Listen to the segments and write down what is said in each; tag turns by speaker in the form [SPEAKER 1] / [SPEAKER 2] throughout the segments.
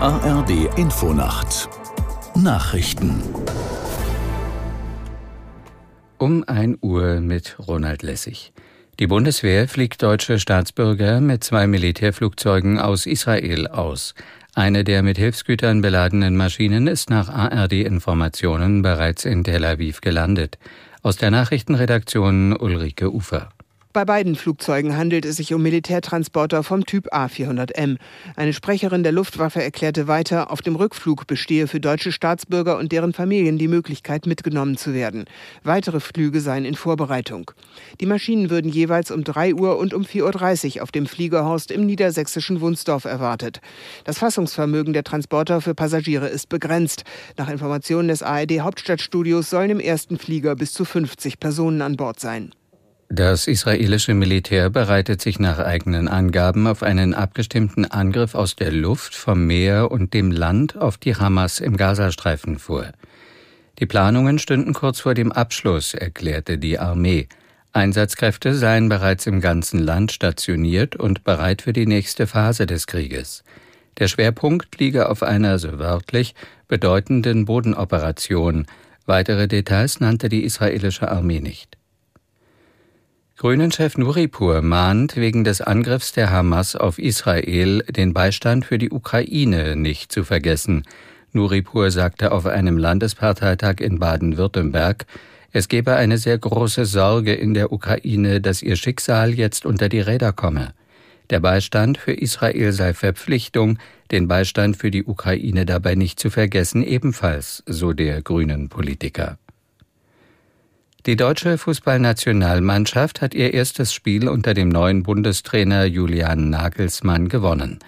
[SPEAKER 1] ARD Infonacht Nachrichten
[SPEAKER 2] um 1 Uhr mit Ronald Lessig. Die Bundeswehr fliegt deutsche Staatsbürger mit zwei Militärflugzeugen aus Israel aus. Eine der mit Hilfsgütern beladenen Maschinen ist nach ARD-Informationen bereits in Tel Aviv gelandet. Aus der Nachrichtenredaktion Ulrike Ufer.
[SPEAKER 3] Bei beiden Flugzeugen handelt es sich um Militärtransporter vom Typ A400M. Eine Sprecherin der Luftwaffe erklärte weiter, auf dem Rückflug bestehe für deutsche Staatsbürger und deren Familien die Möglichkeit, mitgenommen zu werden. Weitere Flüge seien in Vorbereitung. Die Maschinen würden jeweils um 3 Uhr und um 4.30 Uhr auf dem Fliegerhorst im niedersächsischen Wunsdorf erwartet. Das Fassungsvermögen der Transporter für Passagiere ist begrenzt. Nach Informationen des ARD Hauptstadtstudios sollen im ersten Flieger bis zu 50 Personen an Bord sein.
[SPEAKER 2] Das israelische Militär bereitet sich nach eigenen Angaben auf einen abgestimmten Angriff aus der Luft, vom Meer und dem Land auf die Hamas im Gazastreifen vor. Die Planungen stünden kurz vor dem Abschluss, erklärte die Armee. Einsatzkräfte seien bereits im ganzen Land stationiert und bereit für die nächste Phase des Krieges. Der Schwerpunkt liege auf einer, so wörtlich, bedeutenden Bodenoperation. Weitere Details nannte die israelische Armee nicht. Grünen-Chef Nuripur mahnt wegen des Angriffs der Hamas auf Israel den Beistand für die Ukraine nicht zu vergessen. Nuripur sagte auf einem Landesparteitag in Baden-Württemberg, es gebe eine sehr große Sorge in der Ukraine, dass ihr Schicksal jetzt unter die Räder komme. Der Beistand für Israel sei Verpflichtung, den Beistand für die Ukraine dabei nicht zu vergessen ebenfalls, so der grünen Politiker. Die deutsche Fußballnationalmannschaft hat ihr erstes Spiel unter dem neuen Bundestrainer Julian Nagelsmann gewonnen.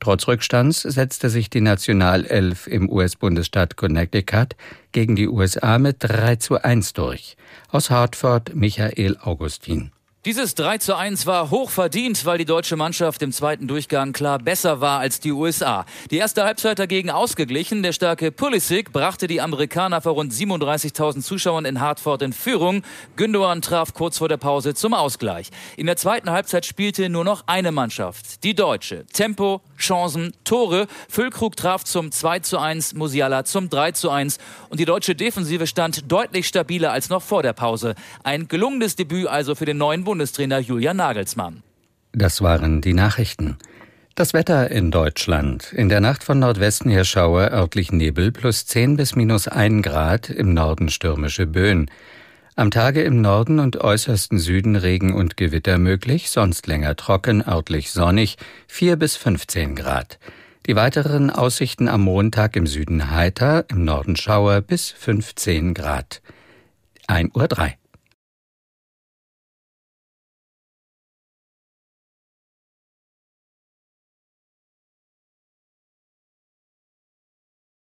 [SPEAKER 2] Trotz Rückstands setzte sich die Nationalelf im US-Bundesstaat Connecticut gegen die USA mit 3 zu 1 durch. Aus Hartford Michael Augustin.
[SPEAKER 4] Dieses 3 zu 1 war hoch verdient, weil die deutsche Mannschaft im zweiten Durchgang klar besser war als die USA. Die erste Halbzeit dagegen ausgeglichen. Der starke Pulisic brachte die Amerikaner vor rund 37.000 Zuschauern in Hartford in Führung. Gündogan traf kurz vor der Pause zum Ausgleich. In der zweiten Halbzeit spielte nur noch eine Mannschaft, die deutsche. Tempo, Chancen, Tore. Füllkrug traf zum 2 zu 1, Musiala zum 3 zu 1 und die deutsche Defensive stand deutlich stabiler als noch vor der Pause. Ein gelungenes Debüt also für den neuen Bundestrainer Julian Nagelsmann.
[SPEAKER 2] Das waren die Nachrichten. Das Wetter in Deutschland. In der Nacht von Nordwesten her Schauer, örtlich Nebel, plus 10 bis minus 1 Grad, im Norden stürmische Böen. Am Tage im Norden und äußersten Süden Regen und Gewitter möglich, sonst länger trocken, örtlich sonnig, 4 bis 15 Grad. Die weiteren Aussichten am Montag im Süden heiter, im Norden Schauer bis 15 Grad. 1 Uhr 3.